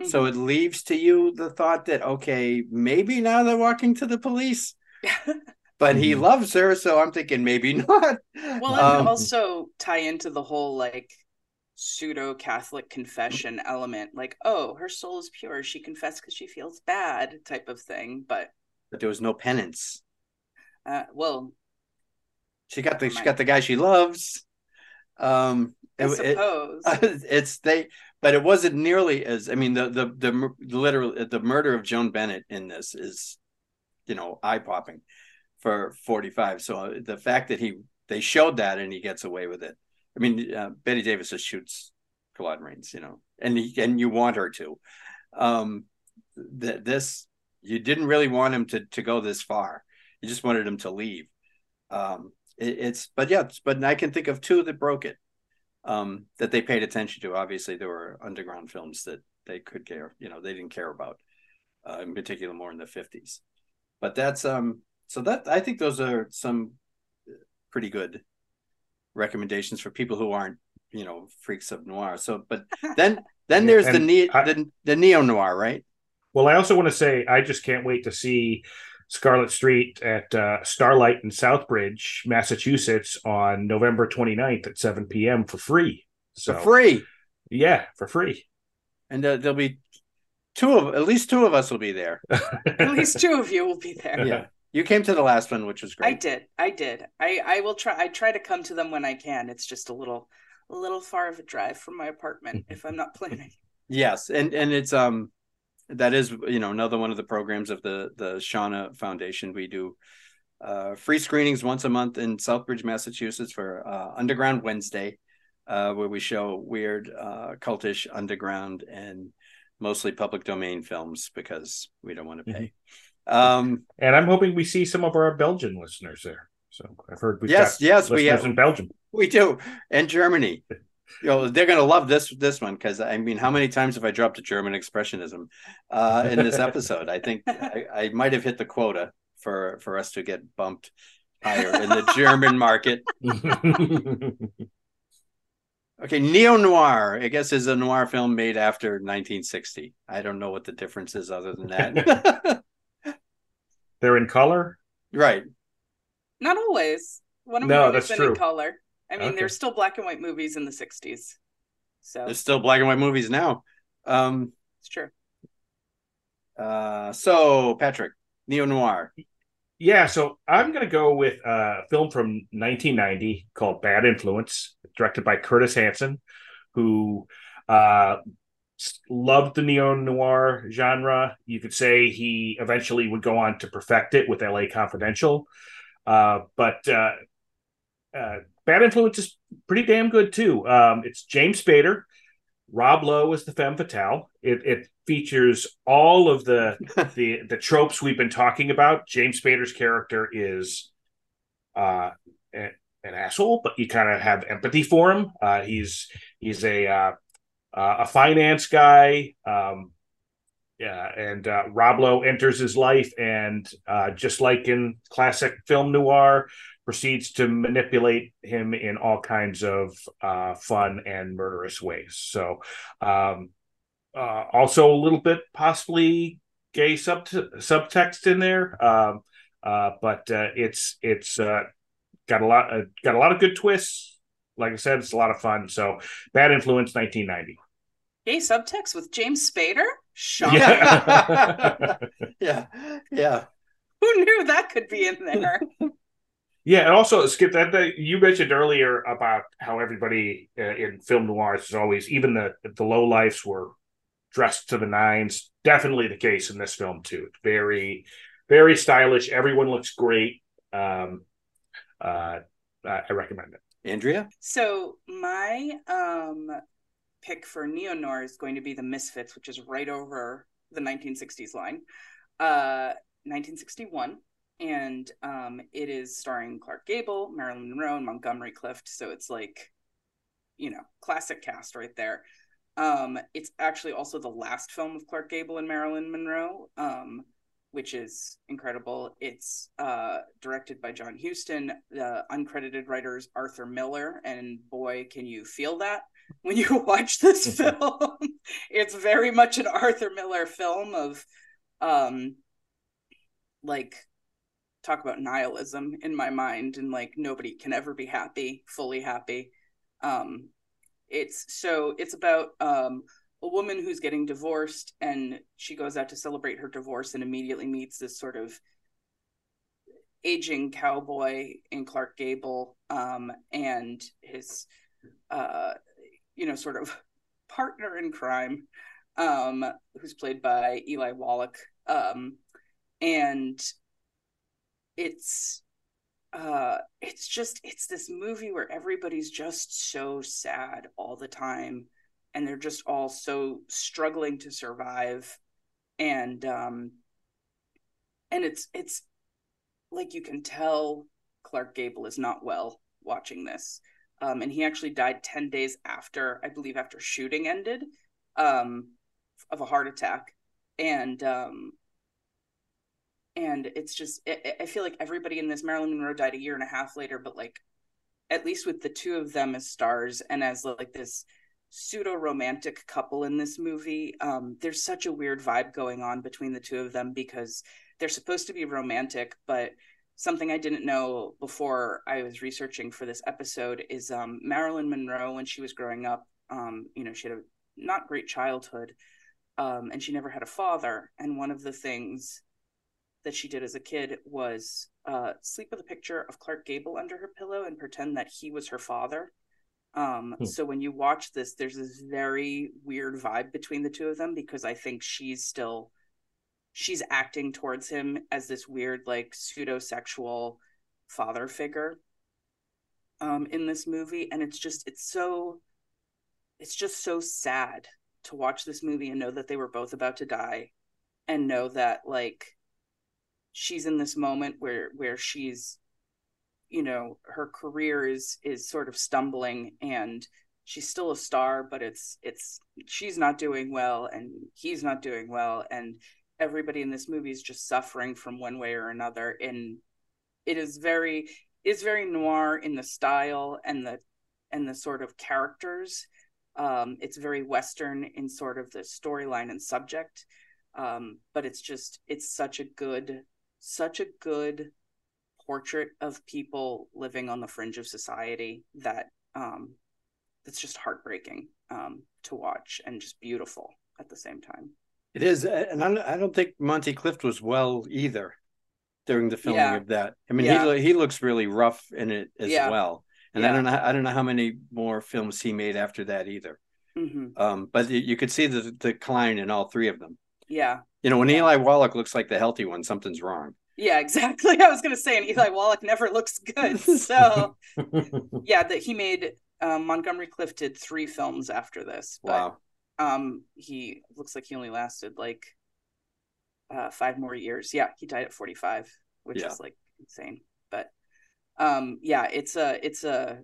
Mm-hmm. So it leaves to you the thought that okay, maybe now they're walking to the police. but he mm-hmm. loves her, so I'm thinking maybe not. Well, and um, also tie into the whole like pseudo Catholic confession element, like, oh, her soul is pure. She confessed because she feels bad, type of thing. But but there was no penance. Uh, well, she got the she got the guy she loves. Um, I it, suppose it, it's they, but it wasn't nearly as. I mean, the the the literal the murder of Joan Bennett in this is, you know, eye popping for forty five. So the fact that he they showed that and he gets away with it I mean, uh, Bette Davis just shoots Claude Rains, you know, and he, and you want her to. Um, th- this you didn't really want him to to go this far. You just wanted him to leave. Um, it, it's but yeah, but I can think of two that broke it. Um, that they paid attention to. Obviously, there were underground films that they could care, you know, they didn't care about, uh, in particular, more in the fifties. But that's um, so that I think those are some pretty good recommendations for people who aren't you know freaks of noir so but then then there's the, ne- I, the the neo noir right well i also want to say i just can't wait to see scarlet street at uh, starlight in southbridge massachusetts on november 29th at 7 p.m for free so for free yeah for free and uh, there'll be two of at least two of us will be there at least two of you will be there yeah you came to the last one, which was great. I did. I did. I I will try. I try to come to them when I can. It's just a little a little far of a drive from my apartment if I'm not planning. Yes, and and it's um that is you know another one of the programs of the the Shauna Foundation. We do uh, free screenings once a month in Southbridge, Massachusetts for uh, Underground Wednesday, uh, where we show weird, uh, cultish, underground, and mostly public domain films because we don't want to pay. Mm-hmm. Um, and I'm hoping we see some of our Belgian listeners there. So I've heard we've yes, yes, we have in Belgium. We do, and Germany. you know, they're going to love this this one because I mean, how many times have I dropped a German expressionism uh, in this episode? I think I, I might have hit the quota for for us to get bumped higher in the German market. okay, neo noir, I guess, is a noir film made after 1960. I don't know what the difference is other than that. They're in color, right? Not always. One of no, that's true. in color. I mean, okay. there's still black and white movies in the '60s. So there's still black and white movies now. Um, it's true. Uh, so Patrick, neo noir. Yeah, so I'm going to go with a film from 1990 called Bad Influence, directed by Curtis Hanson, who uh, loved the neo noir genre. You could say he eventually would go on to perfect it with LA Confidential. Uh, but uh, uh, Bad Influence is pretty damn good too. Um, it's James Spader. Rob Lowe is the femme fatale. It, it features all of the, the the tropes we've been talking about. James Spader's character is uh, an, an asshole, but you kind of have empathy for him. Uh, he's he's a uh, uh, a finance guy. Um, yeah, and uh, Rob Lowe enters his life, and uh, just like in classic film noir, proceeds to manipulate him in all kinds of uh, fun and murderous ways. So, um, uh, also a little bit possibly gay sub subtext in there. Um, uh, but uh, it's it's uh, got a lot uh, got a lot of good twists. Like I said, it's a lot of fun. So, Bad Influence, 1990. Gay subtext with James Spader. Shocking. Yeah. yeah, yeah. Who knew that could be in there? Yeah, and also Skip that, that you mentioned earlier about how everybody uh, in film noirs is always even the the low lifes were dressed to the nines. Definitely the case in this film too. Very, very stylish. Everyone looks great. Um, uh, I recommend it. Andrea. So my um pick for neo noir is going to be the Misfits, which is right over the 1960s line. Uh, 1961 and um, it is starring Clark Gable, Marilyn Monroe, and Montgomery Clift. So it's like, you know, classic cast right there. Um, it's actually also the last film of Clark Gable and Marilyn Monroe, um, which is incredible. It's uh, directed by John Huston. The uncredited writers Arthur Miller, and boy, can you feel that when you watch this film. it's very much an Arthur Miller film of, um, like talk about nihilism in my mind and like nobody can ever be happy fully happy. Um it's so it's about um a woman who's getting divorced and she goes out to celebrate her divorce and immediately meets this sort of aging cowboy in Clark Gable um and his uh you know sort of partner in crime um who's played by Eli Wallach. Um and it's uh it's just it's this movie where everybody's just so sad all the time and they're just all so struggling to survive and um and it's it's like you can tell Clark Gable is not well watching this um and he actually died 10 days after I believe after shooting ended um of a heart attack and um and it's just I feel like everybody in this Marilyn Monroe died a year and a half later, but like at least with the two of them as stars and as like this pseudo romantic couple in this movie, um, there's such a weird vibe going on between the two of them because they're supposed to be romantic, but something I didn't know before I was researching for this episode is um, Marilyn Monroe when she was growing up, um, you know, she had a not great childhood. Um, and she never had a father. And one of the things that she did as a kid was uh, sleep with a picture of Clark Gable under her pillow and pretend that he was her father. Um, hmm. So when you watch this, there's this very weird vibe between the two of them because I think she's still she's acting towards him as this weird like pseudo sexual father figure um, in this movie, and it's just it's so it's just so sad to watch this movie and know that they were both about to die and know that like she's in this moment where where she's you know her career is is sort of stumbling and she's still a star but it's it's she's not doing well and he's not doing well. And everybody in this movie is just suffering from one way or another. And it is very is very noir in the style and the and the sort of characters. Um it's very western in sort of the storyline and subject. Um but it's just it's such a good such a good portrait of people living on the fringe of society that um that's just heartbreaking um to watch and just beautiful at the same time it is and i don't think monty clift was well either during the filming yeah. of that i mean yeah. he he looks really rough in it as yeah. well and i don't know i don't know how many more films he made after that either mm-hmm. um but you could see the decline in all three of them yeah you know, when Eli Wallach looks like the healthy one, something's wrong. Yeah, exactly. I was going to say, and Eli Wallach never looks good. So, yeah, that he made um, Montgomery Clift did three films after this. But, wow. Um, he looks like he only lasted like uh, five more years. Yeah, he died at forty five, which yeah. is like insane. But, um, yeah, it's a, it's a,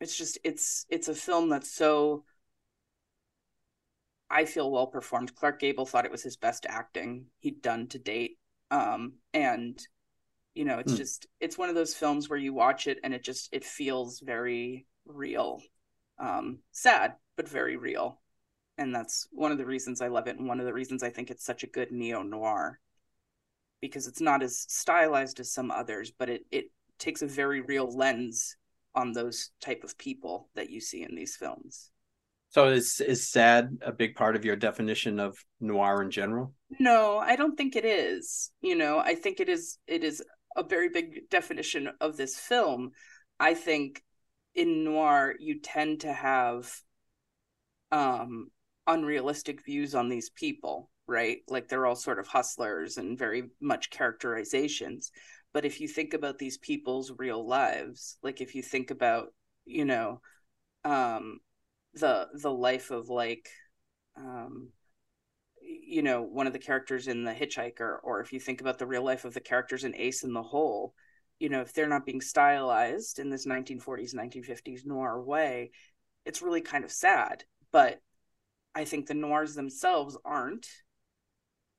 it's just, it's, it's a film that's so I feel well performed. Clark Gable thought it was his best acting he'd done to date. Um, and you know, it's mm. just it's one of those films where you watch it and it just it feels very real. Um, sad, but very real. and that's one of the reasons I love it, and one of the reasons I think it's such a good neo noir, because it's not as stylized as some others, but it it takes a very real lens on those type of people that you see in these films. So is is sad a big part of your definition of noir in general? No, I don't think it is. You know, I think it is it is a very big definition of this film. I think in noir you tend to have um unrealistic views on these people, right? Like they're all sort of hustlers and very much characterizations. But if you think about these people's real lives, like if you think about, you know, um the the life of like um you know one of the characters in the hitchhiker or if you think about the real life of the characters in ace in the hole you know if they're not being stylized in this 1940s 1950s noir way it's really kind of sad. But i think the noirs themselves aren't.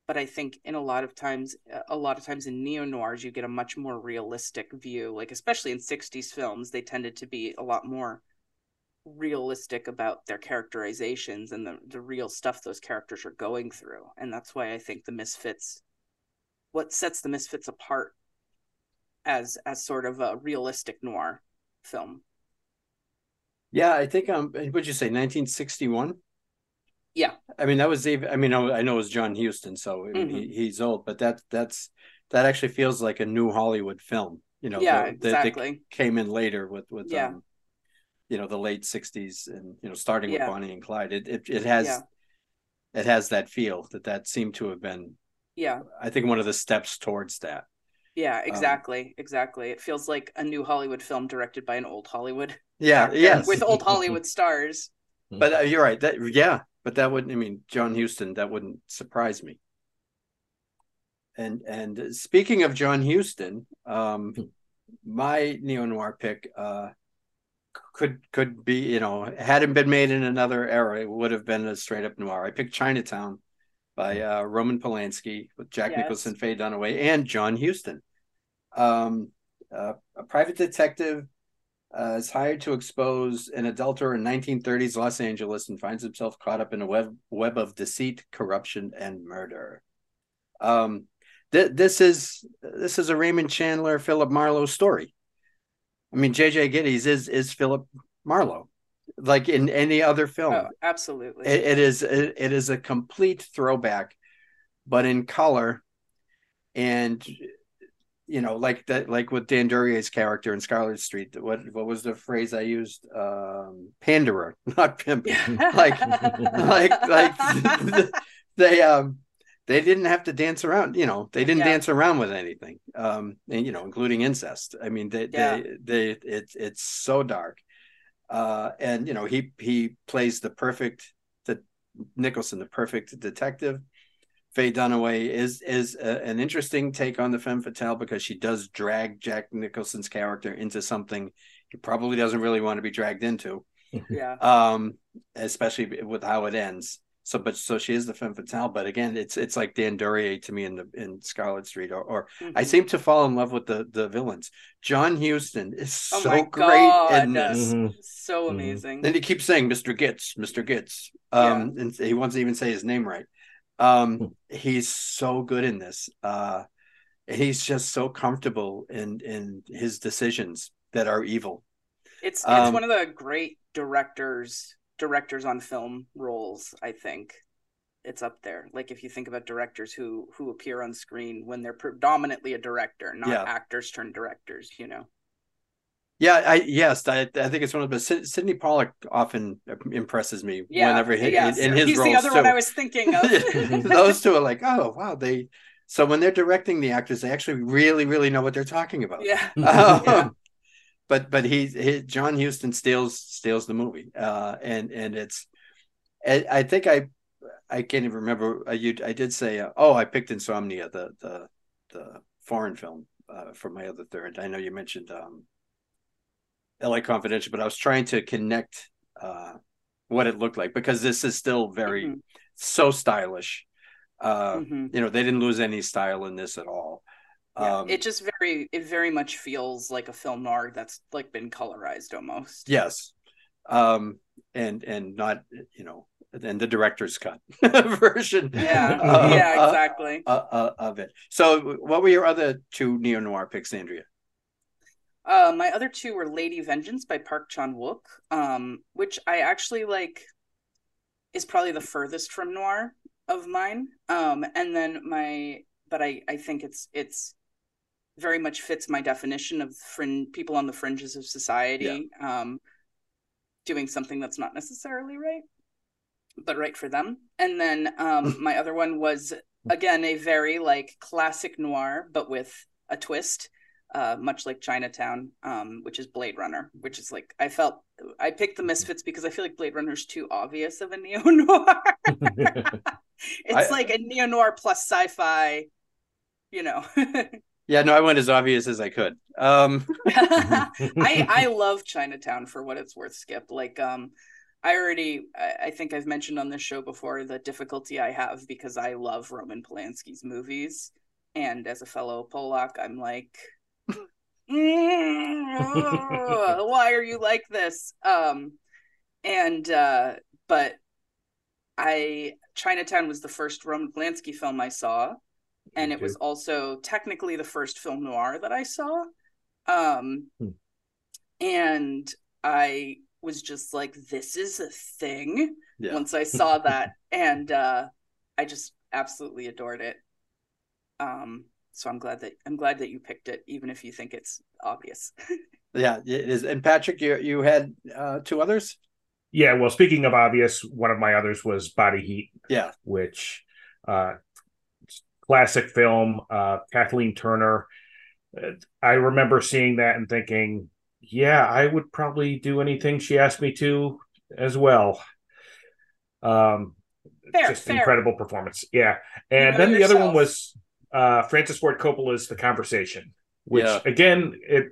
But i think in a lot of times a lot of times in neo noirs you get a much more realistic view. Like especially in 60s films they tended to be a lot more realistic about their characterizations and the, the real stuff those characters are going through. And that's why i think the misfits what sets the misfits apart as as sort of a realistic noir film. Yeah i think um what'd you say 1961 yeah. I mean that was even i mean i know it was john huston so mm-hmm. he, he's old but that that's that actually feels like a new hollywood film you know yeah that, exactly. that came in later with with yeah. um you know the late 60s and you know starting yeah. with bonnie and clyde it it, it has yeah. it has that feel that that seemed to have been yeah i think one of the steps towards that yeah um, exactly um, exactly it feels like a new hollywood film directed by an old hollywood yeah yes with old hollywood stars but uh, you're right that yeah but that wouldn't i mean john huston that wouldn't surprise me and and speaking of john huston um hmm. my neo-noir pick uh could could be you know hadn't been made in another era it would have been a straight up noir i picked chinatown by hmm. uh, roman polanski with jack yes. nicholson faye dunaway and john huston um, uh, a private detective uh, is hired to expose an adulterer in 1930s los angeles and finds himself caught up in a web web of deceit corruption and murder um, th- this is this is a raymond chandler philip marlowe story I mean, JJ Gittes is is Philip Marlowe, like in any other film. Oh, absolutely. it, it is it, it is a complete throwback, but in color, and you know, like that, like with Dan Duryea's character in Scarlet Street. What what was the phrase I used? Um, panderer, not pimp. like like like they um they didn't have to dance around you know they didn't yeah. dance around with anything um and, you know including incest. I mean they yeah. they they it's it's so dark. Uh and you know he he plays the perfect the nicholson the perfect detective. Faye dunaway is is a, an interesting take on the femme fatale because she does drag jack nicholson's character into something he probably doesn't really want to be dragged into. Yeah. Um especially with how it ends so but so she is the femme fatale but again it's it's like dan duryea to me in the in scarlet street or, or mm-hmm. i seem to fall in love with the the villains john Huston is oh so great in this mm-hmm. so mm-hmm. amazing then he keeps saying mr gitz mr gitz um yeah. and he wants to even say his name right um hmm. he's so good in this uh he's just so comfortable in in his decisions that are evil it's it's um, one of the great directors directors on film roles, I think it's up there. Like if you think about directors who who appear on screen when they're predominantly a director, not yeah. actors turned directors, you know. Yeah, I yes, I, I think it's one of the Sydney Pollack often impresses me yeah, whenever he yes. in, in his He's roles the other too. one I was thinking of. Those two are like, oh wow, they so when they're directing the actors, they actually really, really know what they're talking about. Yeah. Um, yeah but but he, he John Huston steals steals the movie, uh, and and it's I, I think I I can't even remember. Uh, you I did say uh, oh I picked Insomnia the the the foreign film uh, for my other third. I know you mentioned um, L.A. Confidential, but I was trying to connect uh, what it looked like because this is still very mm-hmm. so stylish. Uh, mm-hmm. You know, they didn't lose any style in this at all. Yeah, um, it just very it very much feels like a film noir that's like been colorized almost. Yes. Um and and not you know and the director's cut version. Yeah, uh, yeah, uh, exactly. uh, uh, of it. So, what were your other two neo noir picks, Andrea? Uh, my other two were Lady Vengeance by Park Chan Wook, um, which I actually like is probably the furthest from noir of mine. Um, and then my, but I I think it's it's very much fits my definition of fringe people on the fringes of society, um, doing something that's not necessarily right, but right for them. And then um, my other one was again a very like classic noir, but with a twist uh, much like Chinatown, um, which is Blade Runner, which is like I felt I picked the Misfits because I feel like Blade Runner's too obvious of a neo noir. it's I- like a neo noir plus sci-fi, you know. Yeah, no, I went as obvious as I could. Um, I I love Chinatown for what it's worth, Skip. Like um I already I, I think I've mentioned on this show before the difficulty I have because I love Roman Polanski's movies. And as a fellow Polak, I'm like "Mm, why are you like this? Um and uh but I Chinatown was the first Roman Polanski film I saw and Me it was also technically the first film noir that I saw. Um, Hmm. and I was just like, "This is a thing." Yeah. Once I saw that, and uh, I just absolutely adored it. Um, so I'm glad that I'm glad that you picked it, even if you think it's obvious. yeah, it is. And Patrick, you you had uh, two others. Yeah, well, speaking of obvious, one of my others was Body Heat, Yeah, which uh classic film, uh Kathleen Turner. Uh, I remember seeing that and thinking, yeah, I would probably do anything she asked me to as well. Um Fair, just fair. incredible performance. Yeah. And know then the other one was uh Francis Ford Coppola's The Conversation, which Yeah. again, it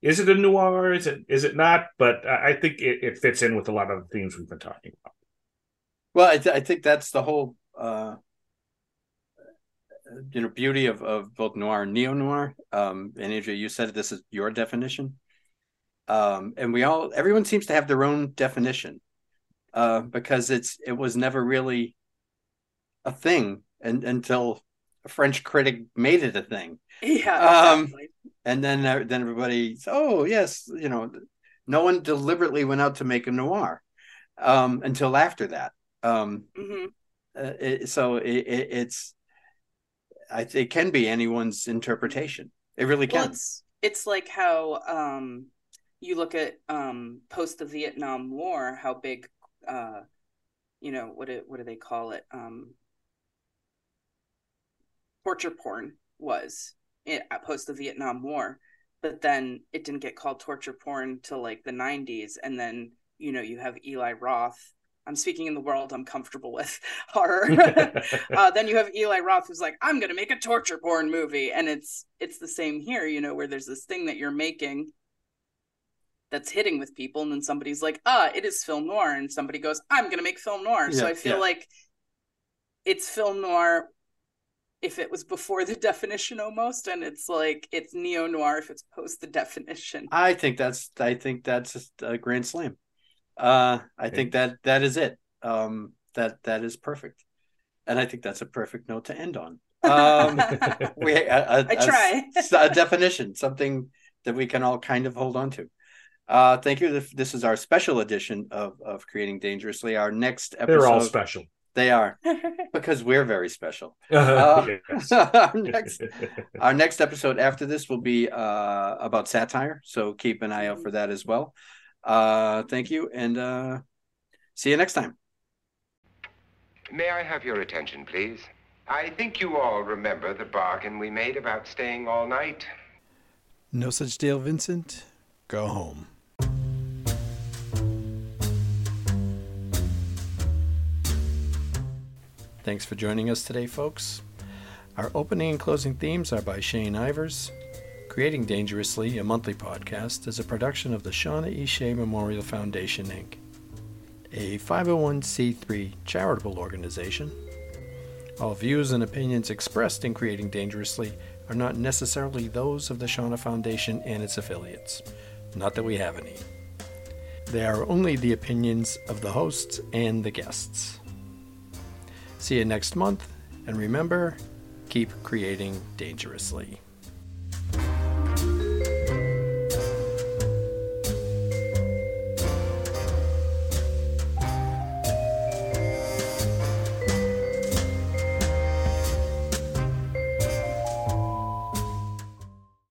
is it a noir? Is it is it not? But I I think it, it fits in with a lot of the themes we've been talking about. well, I, th- I think that's the whole uh, you know beauty of of both noir and neo noir. Um, and Andrea, you said this is your definition. Um, and we all everyone seems to have their own definition, uh, because it's it was never really a thing and, until a French critic made it a thing. yeah, Um, exactly. and then uh, then everybody oh yes you know no one deliberately went out to make a noir um until after that um hmm uh, it, so it, it, it's i it can be anyone's interpretation it really can. Well, it's it's like how um you look at um post the Vietnam War, how big uh you know what do, what do they call it um torture porn was it, post the Vietnam War, but then it didn't get called torture porn till like the 90s, and then you know you have Eli Roth. I'm speaking in the world I'm comfortable with horror. uh, then you have Eli Roth who's like, I'm gonna make a torture porn movie, and it's it's the same here, you know, where there's this thing that you're making that's hitting with people, and then somebody's like, ah, it is film noir, and somebody goes, I'm gonna make film noir. so I feel yeah. like it's film noir if it was before the definition almost, and it's like it's neo noir if it's post the definition. i think that's i think that's a grand slam uh i think that that is it. Um that that is perfect. And i think that's a perfect note to end on. Um we a, a, I try. a, a definition something that we can all kind of hold on to. Uh thank you. This- this is our special edition of of creating dangerously our next episode They're all special. they are because we're very special. Uh, our next our next episode after this will be uh about satire so keep an eye out for that as well uh thank you and uh see you next time. May I have your attention, please? I think you all remember the bargain we made about staying all night. no such deal vincent. Go home. Thanks for joining us today folks. Our opening and closing themes are by shane ivers creating dangerously a monthly podcast is a production of the shauna e memorial foundation inc a 501c3 charitable organization all views and opinions expressed in creating dangerously are not necessarily those of the Shauna Foundation and its affiliates. Not that we have any. They are only the opinions of the hosts and the guests. See you next month, and remember keep creating dangerously.